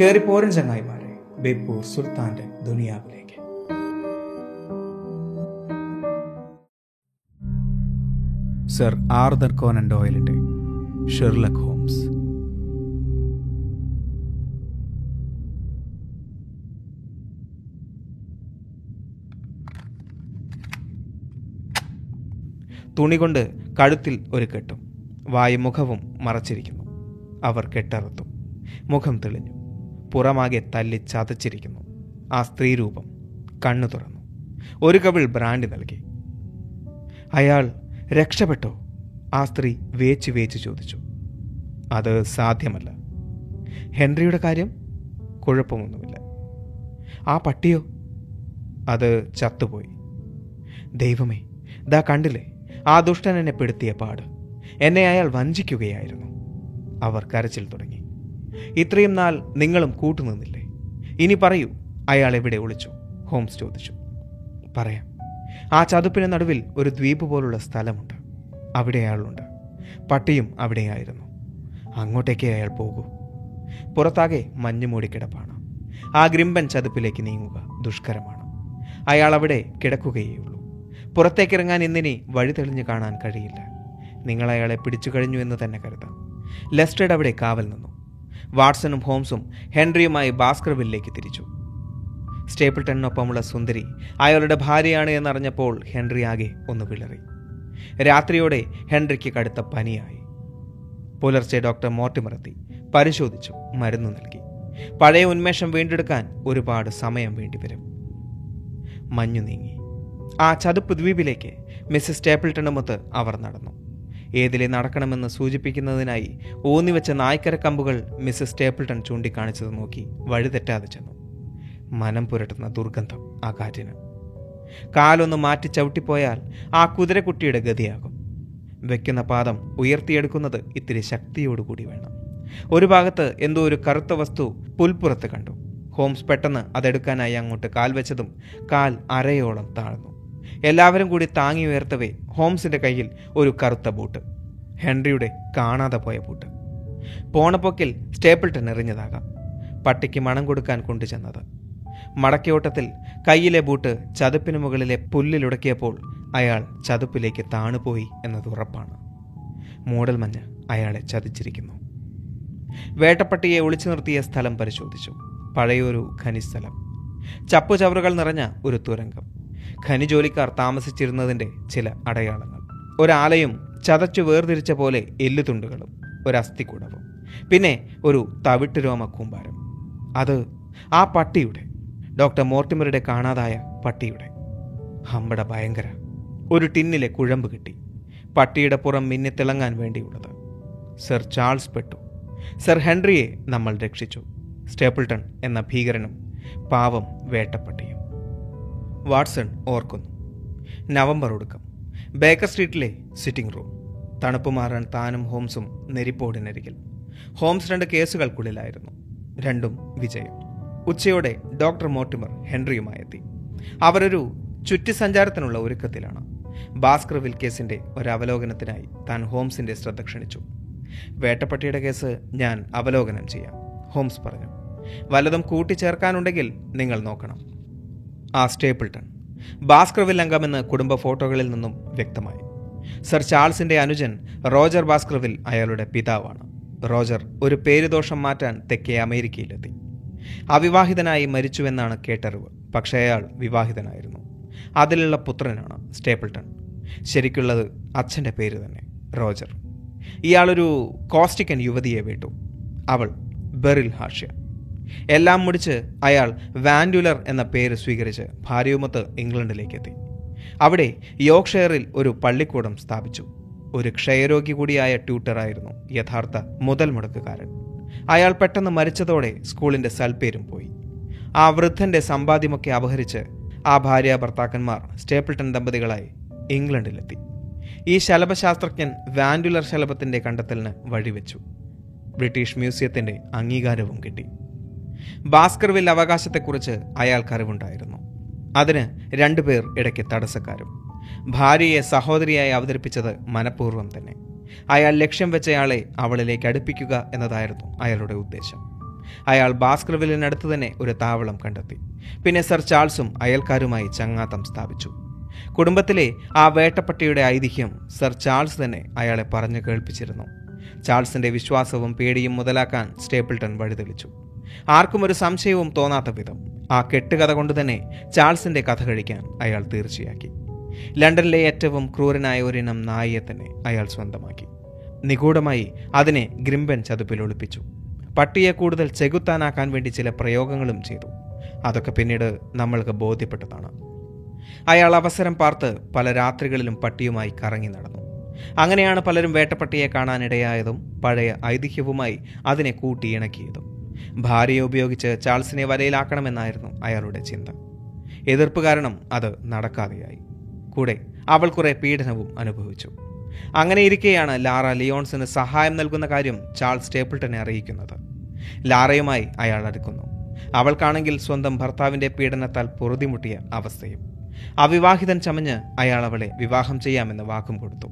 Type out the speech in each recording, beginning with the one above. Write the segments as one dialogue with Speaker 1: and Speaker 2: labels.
Speaker 1: കയറി പോരൻ ചങ്ങായിമാരെ ബേപ്പൂർ സുൽത്താന്റെ ദുനിയാവിലേക്ക്. സർ ആർദർ കോനൻ ഡോയലിന്റെ ഷെർലക് ഹോംസ്. തുണി കൊണ്ട് കഴുത്തിൽ ഒരു കെട്ടും വായും മുഖവും മറച്ചിരിക്കുന്നു. അവർ കെട്ടറുത്തു മുഖം തെളിഞ്ഞു. പുറമാകെ തല്ലി ചതച്ചിരിക്കുന്നു. ആ സ്ത്രീരൂപം കണ്ണു തുറന്നു. ഒരു കവിൾ ബ്രാൻഡ് നൽകി. അയാൾ രക്ഷപ്പെട്ടോ? ആ സ്ത്രീ വേച്ച് വേച്ച് ചോദിച്ചു. അത് സാധ്യമല്ല. ഹെൻറിയുടെ കാര്യം? കുഴപ്പമൊന്നുമില്ല. ആ പട്ടിയോ? അത് ചത്തുപോയി. ദൈവമേ ദാ കണ്ടില്ലേ? ആ ദുഷ്ടൻ എന്നെ പെടുത്തിയ പാട്. എന്നെ അയാൾ വഞ്ചിക്കുകയായിരുന്നു. അവർ കരച്ചിൽ തുടങ്ങി. ഇത്രയും നാൾ നിങ്ങളും കൂട്ടുനിന്നില്ലേ? ഇനി പറയൂ അയാൾ എവിടെ ഒളിച്ചു? ഹോംസ് ചോദിച്ചു. പറയാം. ആ ചതുപ്പിന് നടുവിൽ ഒരു ദ്വീപ് പോലുള്ള സ്ഥലമുണ്ട്. അവിടെ അയാളുണ്ട്. പട്ടിയും അവിടെയായിരുന്നു. അങ്ങോട്ടേക്കേ അയാൾ പോകൂ. പുറത്താകെ മഞ്ഞുമൂടിക്കിടപ്പാണ് ആ ഗ്രിമ്പൻ ചതുപ്പിലേക്ക് നീങ്ങുക ദുഷ്കരമാണ്. അയാൾ അവിടെ കിടക്കുകയേ ഉള്ളൂ പുറത്തേക്കിറങ്ങാൻ ഇന്നിനി വഴി തെളിഞ്ഞു കാണാൻ കഴിയില്ല. നിങ്ങൾ അയാളെ പിടിച്ചു കഴിഞ്ഞു എന്ന് തന്നെ കരുതാം. ലെസ്റ്റഡ് അവിടെ കാവൽ നിന്നു. വാട്സണും ഹോംസും ഹെൻറിയുമായി ബാസ്കർവില്ലേക്ക് തിരിച്ചു. സ്റ്റേപ്പിൾട്ടണിനൊപ്പമുള്ള സുന്ദരി അയാളുടെ ഭാര്യയാണ് എന്നറിഞ്ഞപ്പോൾ ഹെൻറി ആകെ ഒന്ന് വിളറി. രാത്രിയോടെ ഹെൻറിക്ക് കടുത്ത പനിയായി. പുലർച്ചെ ഡോക്ടർ മോർട്ടിമറത്തി പരിശോധിച്ചു. മരുന്ന് നൽകി. പഴയ ഉന്മേഷം വീണ്ടെടുക്കാൻ ഒരുപാട് സമയം വേണ്ടിവരും. മഞ്ഞു നീങ്ങി. ആ ചതുപ്പ് ദ്വീപിലേക്ക് മിസ്സസ് സ്റ്റേപ്പിൾട്ടണുമൊത്ത് അവർ നടന്നു. ഏതിലെ നടക്കണമെന്ന് സൂചിപ്പിക്കുന്നതിനായി ഊന്നിവെച്ച നായ്ക്കര കമ്പുകൾ മിസ്സസ് സ്റ്റേപ്പിൾട്ടൺ ചൂണ്ടിക്കാണിച്ചത് നോക്കി വഴിതെറ്റാതെ ചെന്നു. മനം പുരട്ടുന്ന ദുർഗന്ധം ആ കാറ്റിന് കാലൊന്ന് മാറ്റി ചവിട്ടിപ്പോയാൽ ആ കുതിരക്കുട്ടിയുടെ ഗതിയാകും. വെക്കുന്ന പാദം ഉയർത്തിയെടുക്കുന്നത് ഇത്തിരി ശക്തിയോടുകൂടി വേണം. ഒരു ഭാഗത്ത് എന്തോ ഒരു കറുത്ത വസ്തു പുൽപ്പുറത്ത് കണ്ടു. ഹോംസ് പെട്ടെന്ന് അതെടുക്കാനായി അങ്ങോട്ട് കാൽ വെച്ചതും കാൽ അരയോളം താഴ്ന്നു. എല്ലാവരും കൂടി താങ്ങി ഉയർത്തവേ ഹോംസിന്റെ കയ്യിൽ ഒരു കറുത്ത ബൂട്ട്. ഹെൻറിയുടെ കാണാതെ പോയ ബൂട്ട്. പോണപ്പൊക്കിൽ സ്റ്റേപ്പിൾട്ടൺ എറിഞ്ഞതാകാം. പട്ടിക്ക് മണം കൊടുക്കാൻ കൊണ്ടുചെന്നത് മടക്കയോട്ടത്തിൽ കയ്യിലെ ബൂട്ട് ചതുപ്പിന് മുകളിലെ പുല്ലിലുടക്കിയപ്പോൾ അയാൾ ചതുപ്പിലേക്ക് താണുപോയി എന്നത് ഉറപ്പാണ്. മൂടൽമഞ്ഞ് അയാളെ ചതിച്ചിരിക്കുന്നു. വേട്ടപ്പട്ടിയെ ഒളിച്ചു നിർത്തിയ സ്ഥലം പരിശോധിച്ചു. പഴയൊരു ഖനിസ്ഥലം. ചപ്പുചവറുകൾ നിറഞ്ഞ ഒരു തുരങ്കം. ഖനി ജോലിക്കാർ താമസിച്ചിരുന്നതിന്റെ ചില അടയാളങ്ങൾ. ഒരാലയും ചതച്ചു വേർതിരിച്ച പോലെ എല്ലുതുണ്ടുകളും ഒരു അസ്ഥിക്കൂടവും പിന്നെ ഒരു തവിട്ട് രോമ കൂമ്പാരം അത് ആ പട്ടിയുടെ ഡോക്ടർ മോർട്ടിമറുടെ കാണാതായ പട്ടിയുടെ. ഹമ്പട ഭയങ്കര. ഒരു ടിന്നിലെ കുഴമ്പ് കിട്ടി. പട്ടിയുടെ പുറം മിന്നിത്തിളങ്ങാൻ വേണ്ടിയുള്ളത്. സർ ചാൾസ് പെട്ടു. സർ ഹെൻറിയെ നമ്മൾ രക്ഷിച്ചു. സ്റ്റേപ്പിൾട്ടൺ എന്ന ഭീകരനും പാവം വേട്ടപ്പട്ടിയും. വാട്സൺ ഓർക്കുന്നു. നവംബർ ഒടുക്കം. ബേക്കർ സ്ട്രീറ്റിലെ സിറ്റിംഗ് റൂം. തണുപ്പ് മാറാൻ താനും ഹോംസും നെരിപ്പോടിനരികിൽ. ഹോംസ് രണ്ട് കേസുകൾക്കുള്ളിലായിരുന്നു. രണ്ടും വിജയം. ഉച്ചയോടെ ഡോക്ടർ മോർട്ടിമർ ഹെൻറിയുമായെത്തി. അവരൊരു ചുറ്റിസഞ്ചാരത്തിനുള്ള ഒരുക്കത്തിലാണ്. ഭാസ്കർ കേസിന്റെ ഒരു അവലോകനത്തിനായി താൻ ഹോംസിന്റെ ശ്രദ്ധ ക്ഷണിച്ചു. വേട്ടപ്പട്ടിയുടെ കേസ് ഞാൻ അവലോകനം ചെയ്യാം ഹോംസ് പറഞ്ഞു. വല്ലതും കൂട്ടിച്ചേർക്കാനുണ്ടെങ്കിൽ നിങ്ങൾ നോക്കണം. ആ സ്റ്റേപ്പിൾട്ടൺ. ഭാസ്കർവിൽ അംഗമെന്ന് കുടുംബ ഫോട്ടോകളിൽ നിന്നും വ്യക്തമായി. സർ ചാൾസിന്റെ അനുജൻ റോജർ ഭാസ്കർവിൽ അയാളുടെ പിതാവാണ്. റോജർ ഒരു പേരുദോഷം മാറ്റാൻ തെക്കേ അമേരിക്കയിലെത്തി. അവിവാഹിതനായി മരിച്ചുവെന്നാണ് കേട്ടറിവ്. പക്ഷേ അയാൾ വിവാഹിതനായിരുന്നു. അതിലുള്ള പുത്രനാണ് സ്റ്റേപ്പിൾട്ടൺ. ശരിക്കുള്ളത് അച്ഛന്റെ പേര് തന്നെ റോജർ. ഇയാളൊരു കോസ്റ്റിക്കൻ യുവതിയെ വിട്ടു. അവൾ ബെറിൽ ഹാഷ്യ എല്ലാം മുടിച്ച് അയാൾ വാൻഡുലർ എന്ന പേര് സ്വീകരിച്ച് ഭാര്യയുമൊത്ത് ഇംഗ്ലണ്ടിലേക്ക് എത്തി അവിടെ യോർക്ക്ഷയറിൽ ഒരു പള്ളിക്കൂടം സ്ഥാപിച്ചു. ഒരു ക്ഷയരോഗി കൂടിയായ ട്യൂട്ടറായിരുന്നു യഥാർത്ഥ മുതൽ മുടക്കുകാരൻ. അയാൾ പെട്ടെന്ന് മരിച്ചതോടെ സ്കൂളിന്റെ സൽപ്പേരും പോയി. ആ വൃദ്ധന്റെ സമ്പാദ്യമൊക്കെ അപഹരിച്ച് ആ ഭാര്യ ഭർത്താക്കന്മാർ സ്റ്റേപ്പിൾട്ടൺ ദമ്പതികളായി ഇംഗ്ലണ്ടിലെത്തി. ഈ ശലഭശാസ്ത്രജ്ഞൻ വാൻഡുലർ ശലഭത്തിന്റെ കണ്ടെത്തലിന് വഴിവെച്ചു. ബ്രിട്ടീഷ് മ്യൂസിയത്തിന്റെ അംഗീകാരവും കിട്ടി. ഭാസ്കർവിൽ അവകാശത്തെക്കുറിച്ച് അയാൾക്ക് അറിവുണ്ടായിരുന്നു അതിന് രണ്ടുപേർ ഇടയ്ക്ക് തടസ്സക്കാരും. ഭാര്യയെ സഹോദരിയായി അവതരിപ്പിച്ചത് മനഃപൂർവം തന്നെ. അയാൾ ലക്ഷ്യം വെച്ചയാളെ അവളിലേക്ക് അടുപ്പിക്കുക എന്നതായിരുന്നു അയാളുടെ ഉദ്ദേശം. അയാൾ ഭാസ്കർവില്ലിനടുത്ത് തന്നെ ഒരു താവളം കണ്ടെത്തി. പിന്നെ സർ ചാൾസും അയൽക്കാരുമായി ചങ്ങാത്തം സ്ഥാപിച്ചു. കുടുംബത്തിലെ ആ വേട്ടപ്പട്ടിയുടെ ഐതിഹ്യം സർ ചാൾസ് തന്നെ അയാളെ പറഞ്ഞു കേൾപ്പിച്ചിരുന്നു. ചാൾസിന്റെ വിശ്വാസവും പേടിയും മുതലാക്കാൻ സ്റ്റേപ്പിൾട്ടൺ വഴിതെളിച്ചു. ആർക്കും ഒരു സംശയവും തോന്നാത്ത വിധം ആ കെട്ടുകഥ കൊണ്ട് തന്നെ ചാൾസിന്റെ കഥ കഴിക്കാൻ അയാൾ തീർച്ചയാക്കി. ലണ്ടനിലെ ഏറ്റവും ക്രൂരനായ ഒരിനം നായയെ തന്നെ അയാൾ സ്വന്തമാക്കി. നിഗൂഢമായി അതിനെ ഗ്രിംബൻ ചതുപ്പിൽ ഒളിപ്പിച്ചു. പട്ടിയെ കൂടുതൽ ചെകുത്താനാക്കാൻ വേണ്ടി ചില പ്രയോഗങ്ങളും ചെയ്തു. അതൊക്കെ പിന്നീട് നമ്മൾക്ക് ബോധ്യപ്പെട്ടതാണ്. അയാൾ അവസരം പാർത്ത് പല രാത്രികളിലും പട്ടിയുമായി കറങ്ങി നടന്നു. അങ്ങനെയാണ് പലരും വേട്ടപ്പട്ടിയെ കാണാനിടയായതും പഴയ ഐതിഹ്യവുമായി അതിനെ കൂട്ടിയിണക്കിയതും. ഭാര്യയെ ഉപയോഗിച്ച് ചാൾസിനെ വലയിലാക്കണമെന്നായിരുന്നു അയാളുടെ ചിന്ത. എതിർപ്പ് കാരണം അത് നടക്കാതെയായി. കൂടെ അവൾ കുറെ പീഡനവും അനുഭവിച്ചു. അങ്ങനെ ഇരിക്കെയാണ് ലാറ ലിയോൺസിന് സഹായം നൽകുന്ന കാര്യം ചാൾസ് സ്റ്റേപ്പിൾട്ടനെ അറിയിക്കുന്നത്. ലാറയുമായി അയാൾ അടുക്കുന്നു. അവൾക്കാണെങ്കിൽ സ്വന്തം ഭർത്താവിന്റെ പീഡനത്താൽ പൊറുതിമുട്ടിയ അവസ്ഥയും. അവിവാഹിതൻ ചമഞ്ഞ് അയാൾ അവളെ വിവാഹം ചെയ്യാമെന്ന് വാക്കും കൊടുത്തു.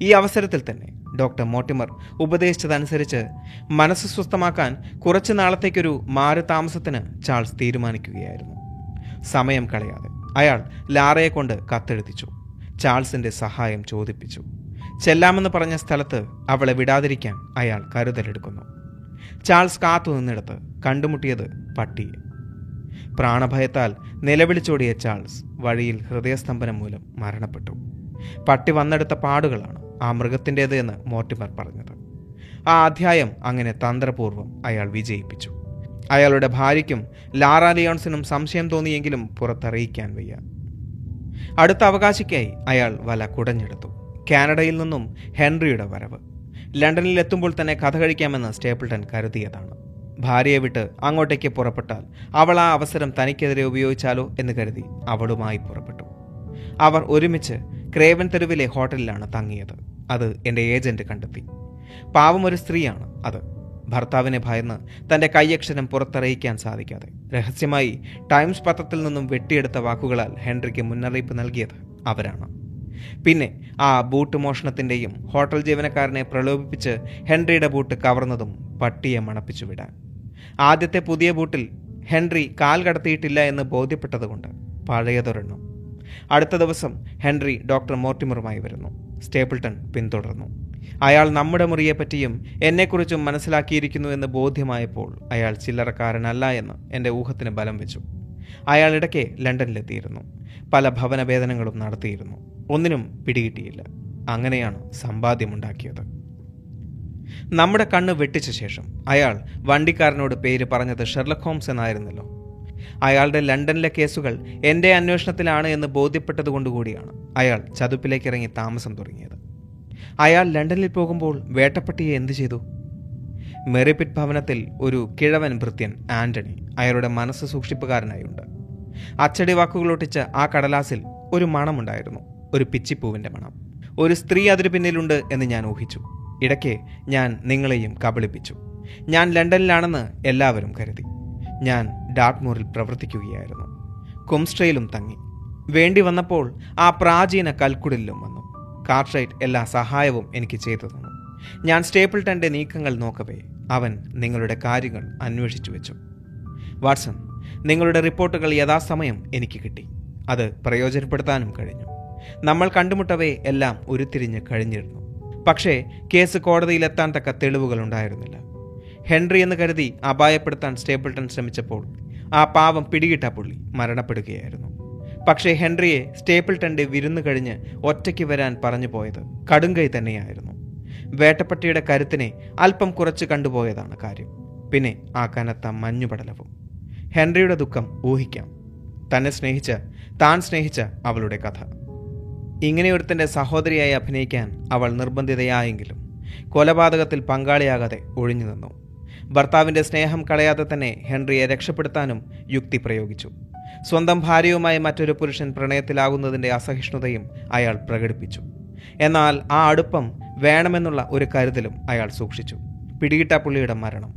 Speaker 1: ഈ അവസരത്തിൽ തന്നെ ഡോക്ടർ മോട്ടിമർ ഉപദേശിച്ചതനുസരിച്ച് മനസ്സ് സ്വസ്ഥമാക്കാൻ കുറച്ചു നാളത്തേക്കൊരു മാറി താമസത്തിന് ചാൾസ് തീരുമാനിക്കുകയായിരുന്നു. സമയം കളയാതെ അയാൾ ലാറയെ കൊണ്ട് കത്തെഴുതിച്ചു. ചാൾസിന്റെ സഹായം ചോദിപ്പിച്ചു. ചെല്ലാമെന്ന് പറഞ്ഞ സ്ഥലത്ത് അവളെ വിടാതിരിക്കാൻ അയാൾ കരുതലെടുക്കുന്നു. ചാൾസ് കാത്തു നിന്നിടത്ത് കണ്ടുമുട്ടിയത് പട്ടിയെ. പ്രാണഭയത്താൽ നിലവിളിച്ചോടിയ ചാൾസ് വഴിയിൽ ഹൃദയസ്തംഭനം മൂലം മരണപ്പെട്ടു. പട്ടി വന്നെടുത്ത പാടുകളാണ്. ആ മൃഗത്തിന്റേത് എന്ന് മോർട്ടിമർ പറഞ്ഞത്. ആ അധ്യായം അങ്ങനെ തന്ത്രപൂർവം അയാൾ വിജയിപ്പിച്ചു. അയാളുടെ ഭാര്യയ്ക്കും ലാറ ലിയോൺസിനും സംശയം തോന്നിയെങ്കിലും പുറത്തറിയിക്കാൻ വയ്യ. അടുത്ത അവകാശിക്കായി അയാൾ വല കുടഞ്ഞെടുത്തു. കാനഡയിൽ നിന്നും ഹെൻറിയുടെ വരവ്. ലണ്ടനിൽ എത്തുമ്പോൾ തന്നെ കഥ കഴിക്കാമെന്ന് സ്റ്റേപ്പിൾട്ടൺ കരുതിയതാണ്. ഭാര്യയെ വിട്ട് അങ്ങോട്ടേക്ക് പുറപ്പെട്ടാൽ അവൾ ആ അവസരം തനിക്കെതിരെ ഉപയോഗിച്ചാലോ എന്ന് കരുതി അവളുമായി പുറപ്പെട്ടു. അവർ ഒരുമിച്ച് ക്രേവൻ തെരുവിലെ ഹോട്ടലിലാണ് തങ്ങിയത്. അത് എന്റെ ഏജന്റ് കണ്ടെത്തി. പാവം ഒരു സ്ത്രീയാണ് അത്. ഭർത്താവിനെ ഭയന്ന് തന്റെ കൈയക്ഷരം പുറത്തറിയിക്കാൻ സാധിക്കാതെ. രഹസ്യമായി ടൈംസ് പത്രത്തിൽ നിന്നും വെട്ടിയെടുത്ത വാക്കുകളാൽ ഹെൻറിക്ക് മുന്നറിയിപ്പ് നൽകിയത് അവരാണ്. പിന്നെ ആ ബൂട്ട് മോഷണത്തിന്റെയും ഹോട്ടൽ ജീവനക്കാരനെ പ്രലോഭിപ്പിച്ച് ഹെൻറിയുടെ ബൂട്ട് കവർന്നതും പട്ടിയെ മണപ്പിച്ചു വിടാൻ. ആദ്യത്തെ പുതിയ ബൂട്ടിൽ ഹെൻറി കാൽ കടത്തിയിട്ടില്ല എന്ന് ബോധ്യപ്പെട്ടതുകൊണ്ട് പഴയതൊരെണ്ണം അടുത്ത ദിവസം ഹെൻറി ഡോക്ടർ മോർട്ടിമറുമായി വരുന്നു. സ്റ്റേപ്പിൾട്ടൺ പിന്തുടർന്നു. അയാൾ നമ്മുടെ മുറിയെപ്പറ്റിയും എന്നെക്കുറിച്ചും മനസ്സിലാക്കിയിരിക്കുന്നു എന്ന് ബോധ്യമായപ്പോൾ അയാൾ ചില്ലറക്കാരനല്ല എന്ന് എന്റെ ഊഹത്തിന് ബലം വെച്ചു. അയാൾ ഇടയ്ക്ക് ലണ്ടനിലെത്തിയിരുന്നു. പല ഭവനഭേദനങ്ങളും നടത്തിയിരുന്നു. ഒന്നിനും പിടികിട്ടിയില്ല. അങ്ങനെയാണ് സമ്പാദ്യമുണ്ടാക്കിയത്. നമ്മുടെ കണ്ണ് വെട്ടിച്ച ശേഷം അയാൾ വണ്ടിക്കാരനോട് പേര് പറഞ്ഞത് ഷെർലക് ഹോംസ് എന്നായിരുന്നല്ലോ. അയാളുടെ ലണ്ടനിലെ കേസുകൾ എന്റെ അന്വേഷണത്തിലാണ് എന്ന് ബോധ്യപ്പെട്ടതുകൊണ്ടുകൂടിയാണ് അയാൾ ചതുപ്പിലേക്ക് ഇറങ്ങി താമസം തുടങ്ങിയത്. അയാൾ ലണ്ടനിൽ പോകുമ്പോൾ വേട്ടപ്പട്ടിയെ എന്തു ചെയ്തു? മെറിപിറ്റ് ഭവനത്തിൽ ഒരു കിഴവൻ ഭൃത്യൻ ആന്റണി അയാളുടെ മനസ്സ് സൂക്ഷിപ്പുകാരനായുണ്ട്. അച്ചടി വാക്കുകളൊട്ടിച്ച ആ കടലാസിൽ ഒരു മണമുണ്ടായിരുന്നു ഒരു പിച്ചിപ്പൂവിന്റെ മണം. ഒരു സ്ത്രീ അതിന് പിന്നിലുണ്ട് എന്ന് ഞാൻ ഊഹിച്ചു. ഇടയ്ക്ക് ഞാൻ നിങ്ങളെയും കബളിപ്പിച്ചു. ഞാൻ ലണ്ടനിലാണെന്ന് എല്ലാവരും കരുതി. ഞാൻ ഡാട്ട്മൂറിൽ പ്രവർത്തിക്കുകയായിരുന്നു. കുംസ്ട്രയിലും തങ്ങി. വേണ്ടി വന്നപ്പോൾ ആ പ്രാചീന കൽക്കുടലിലും വന്നു. കാർട്രൈറ്റ് എല്ലാ സഹായവും എനിക്ക് ചെയ്തു തന്നു. ഞാൻ സ്റ്റേപ്പിൾട്ടന്റെ നീക്കങ്ങൾ നോക്കവേ അവൻ നിങ്ങളുടെ കാര്യങ്ങൾ അന്വേഷിച്ചു വെച്ചു. വാട്സൺ നിങ്ങളുടെ റിപ്പോർട്ടുകൾ യഥാസമയം എനിക്ക് കിട്ടി. അത് പ്രയോജനപ്പെടുത്താനും കഴിഞ്ഞു. നമ്മൾ കണ്ടുമുട്ടവേ എല്ലാം ഉരുത്തിരിഞ്ഞ് കഴിഞ്ഞിരുന്നു. പക്ഷേ കേസ് കോടതിയിലെത്താൻ തക്ക തെളിവുകൾ ഉണ്ടായിരുന്നില്ല. ഹെൻറി എന്ന് കരുതി അപായപ്പെടുത്താൻ സ്റ്റേപ്പിൾട്ടൺ ശ്രമിച്ചപ്പോൾ ആ പാവം പിടികിട്ട പുള്ളി മരണപ്പെടുകയായിരുന്നു. പക്ഷേ ഹെൻറിയെ സ്റ്റേപ്പിൾട്ടന്റെ വിരുന്ന് കഴിഞ്ഞ് ഒറ്റയ്ക്ക് വരാൻ പറഞ്ഞു പോയത് കടുങ്കൈ തന്നെയായിരുന്നു. വേട്ടപ്പട്ടിയുടെ കരുത്തിനെ അല്പം കുറച്ച് കണ്ടുപോയതാണ് കാര്യം. പിന്നെ ആ കനത്ത മഞ്ഞുപടലവും. ഹെൻറിയുടെ ദുഃഖം ഊഹിക്കാം. തന്നെ സ്നേഹിച്ച താൻ സ്നേഹിച്ച അവളുടെ കഥ. ഇങ്ങനെയൊരുത്തന്റെ സഹോദരിയായി അഭിനയിക്കാൻ അവൾ നിർബന്ധിതയായെങ്കിലും കൊലപാതകത്തിൽ പങ്കാളിയാകാതെ ഒഴിഞ്ഞു നിന്നു ഭർത്താവിന്റെ സ്നേഹം കളയാതെ തന്നെ ഹെൻറിയെ രക്ഷപ്പെടുത്താനും യുക്തി പ്രയോഗിച്ചു. സ്വന്തം ഭാര്യയുമായി മറ്റൊരു പുരുഷൻ പ്രണയത്തിലാകുന്നതിന്റെ അസഹിഷ്ണുതയും അയാൾ പ്രകടിപ്പിച്ചു. എന്നാൽ ആ അടുപ്പം വേണമെന്നുള്ള ഒരു കരുതലും അയാൾ സൂക്ഷിച്ചു. പിടികിട്ട പുള്ളിയുടെ മരണം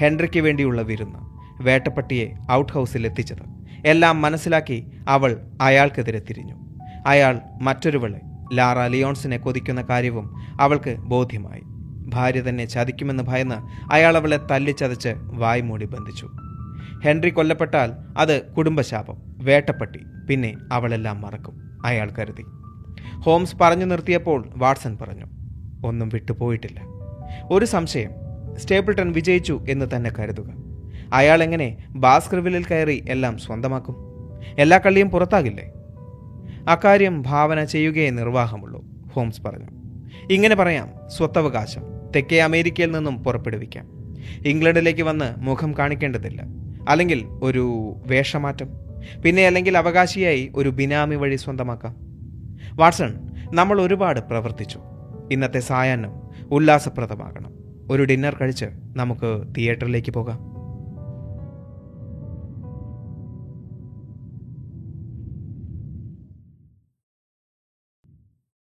Speaker 1: ഹെൻറിക്ക് വേണ്ടിയുള്ള വിരുന്ന് വേട്ടപ്പട്ടിയെ ഔട്ട് ഹൗസിൽ എത്തിച്ചത് എല്ലാം മനസ്സിലാക്കി അവൾ അയാൾക്കെതിരെ തിരിഞ്ഞു. അയാൾ മറ്റൊരുവളെ ലാറ ലിയോൺസിനെ കൊതിക്കുന്ന കാര്യവും അവൾക്ക് ബോധ്യമായി. ഭാര്യ തന്നെ ചതിക്കുമെന്ന് ഭയന്ന് അയാൾ അവളെ തല്ലിച്ചതച്ച് വായ്മൂടി ബന്ധിച്ചു. ഹെൻറി കൊല്ലപ്പെട്ടാൽ അത് കുടുംബശാപം വേട്ടപ്പെട്ടി. പിന്നെ അവളെല്ലാം മറക്കും അയാൾ കരുതി. ഹോംസ് പറഞ്ഞു നിർത്തിയപ്പോൾ വാട്സൺ പറഞ്ഞു ഒന്നും വിട്ടുപോയിട്ടില്ല. ഒരു സംശയം സ്റ്റേപ്പിൾട്ടൺ വിജയിച്ചു എന്ന് തന്നെ കരുതുക. അയാൾ എങ്ങനെ ബാസ്കർവില്ലിൽ കയറി എല്ലാം സ്വന്തമാക്കും? എല്ലാ കള്ളിയും പുറത്താകില്ലേ? അക്കാര്യം ഭാവന ചെയ്യുകയേ നിർവാഹമുള്ളൂ ഹോംസ് പറഞ്ഞു. ഇങ്ങനെ പറയാം സ്വത്തവകാശം. തെക്കേ അമേരിക്കയിൽ നിന്നും പുറപ്പെടുവിക്കാം. ഇംഗ്ലണ്ടിലേക്ക് വന്ന് മുഖം കാണിക്കേണ്ടതില്ല. അല്ലെങ്കിൽ ഒരു വേഷമാറ്റം. പിന്നെ അല്ലെങ്കിൽ അവകാശിയായി ഒരു ബിനാമി വഴി സ്വന്തമാക്കാം. വാട്സൺ നമ്മൾ ഒരുപാട് പ്രവർത്തിച്ചു. ഇന്നത്തെ സായാഹ്നം ഉല്ലാസപ്രദമാകണം. ഒരു ഡിന്നർ കഴിച്ച് നമുക്ക് തിയേറ്ററിലേക്ക് പോകാം.